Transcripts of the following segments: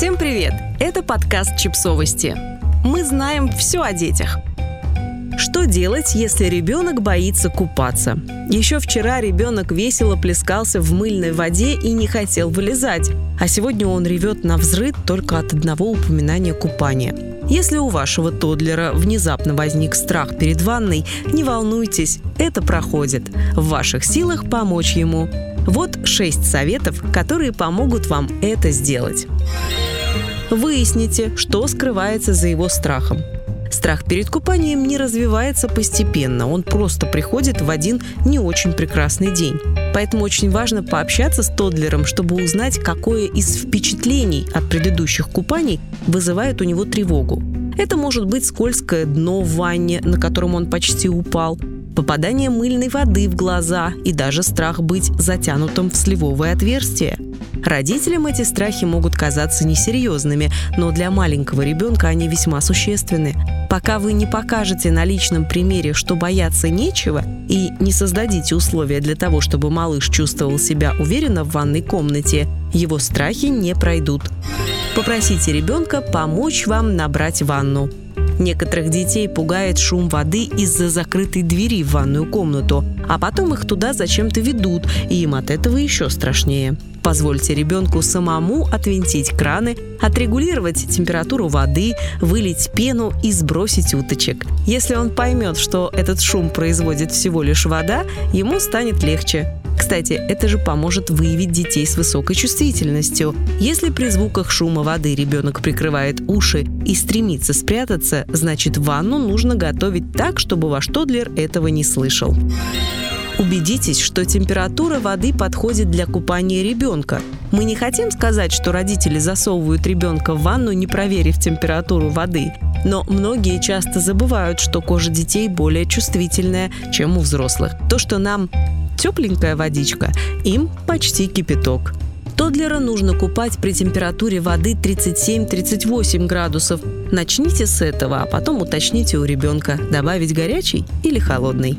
Всем привет! Это подкаст «Чипсовости». Мы знаем все о детях. Что делать, если ребенок боится купаться? Еще вчера ребенок весело плескался в мыльной воде и не хотел вылезать, а сегодня он ревет на взрыв только от одного упоминания купания. Если у вашего тодлера внезапно возник страх перед ванной, не волнуйтесь, это проходит. В ваших силах помочь ему. Вот шесть советов, которые помогут вам это сделать. Выясните, что скрывается за его страхом. Страх перед купанием не развивается постепенно, он просто приходит в один не очень прекрасный день. Поэтому очень важно пообщаться с Тодлером, чтобы узнать, какое из впечатлений от предыдущих купаний вызывает у него тревогу. Это может быть скользкое дно в ванне, на котором он почти упал, попадание мыльной воды в глаза и даже страх быть затянутым в сливовое отверстие – Родителям эти страхи могут казаться несерьезными, но для маленького ребенка они весьма существенны. Пока вы не покажете на личном примере, что бояться нечего, и не создадите условия для того, чтобы малыш чувствовал себя уверенно в ванной комнате, его страхи не пройдут. Попросите ребенка помочь вам набрать ванну. Некоторых детей пугает шум воды из-за закрытой двери в ванную комнату, а потом их туда зачем-то ведут, и им от этого еще страшнее. Позвольте ребенку самому отвинтить краны, отрегулировать температуру воды, вылить пену и сбросить уточек. Если он поймет, что этот шум производит всего лишь вода, ему станет легче. Кстати, это же поможет выявить детей с высокой чувствительностью. Если при звуках шума воды ребенок прикрывает уши и стремится спрятаться, значит ванну нужно готовить так, чтобы ваш тодлер этого не слышал. Убедитесь, что температура воды подходит для купания ребенка. Мы не хотим сказать, что родители засовывают ребенка в ванну, не проверив температуру воды. Но многие часто забывают, что кожа детей более чувствительная, чем у взрослых. То, что нам тепленькая водичка, им почти кипяток. Тодлера нужно купать при температуре воды 37-38 градусов. Начните с этого, а потом уточните у ребенка, добавить горячий или холодный.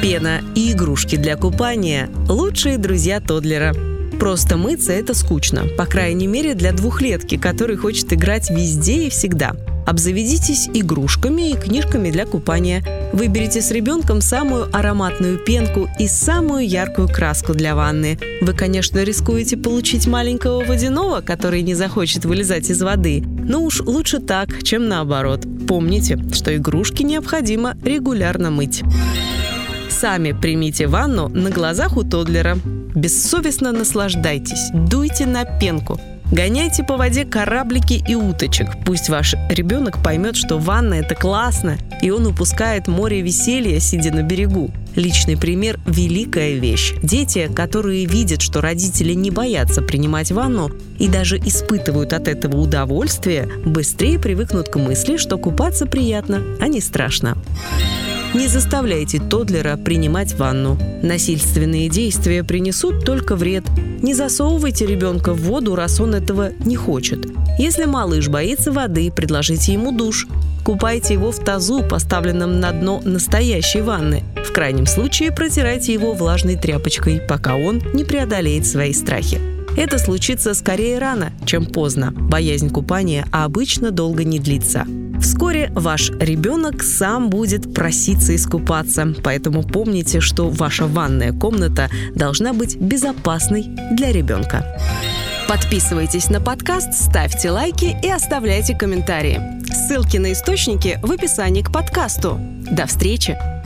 Пена и игрушки для купания – лучшие друзья Тодлера. Просто мыться – это скучно, по крайней мере для двухлетки, который хочет играть везде и всегда. Обзаведитесь игрушками и книжками для купания. Выберите с ребенком самую ароматную пенку и самую яркую краску для ванны. Вы, конечно, рискуете получить маленького водяного, который не захочет вылезать из воды, но уж лучше так, чем наоборот. Помните, что игрушки необходимо регулярно мыть. Сами примите ванну на глазах у Тодлера. Бессовестно наслаждайтесь, дуйте на пенку. Гоняйте по воде кораблики и уточек. Пусть ваш ребенок поймет, что ванна – это классно, и он упускает море веселья, сидя на берегу. Личный пример – великая вещь. Дети, которые видят, что родители не боятся принимать ванну и даже испытывают от этого удовольствие, быстрее привыкнут к мысли, что купаться приятно, а не страшно. Не заставляйте Тодлера принимать ванну. Насильственные действия принесут только вред. Не засовывайте ребенка в воду, раз он этого не хочет. Если малыш боится воды, предложите ему душ. Купайте его в тазу, поставленном на дно настоящей ванны. В крайнем случае протирайте его влажной тряпочкой, пока он не преодолеет свои страхи. Это случится скорее рано, чем поздно. Боязнь купания обычно долго не длится. Вскоре ваш ребенок сам будет проситься искупаться, поэтому помните, что ваша ванная комната должна быть безопасной для ребенка. Подписывайтесь на подкаст, ставьте лайки и оставляйте комментарии. Ссылки на источники в описании к подкасту. До встречи!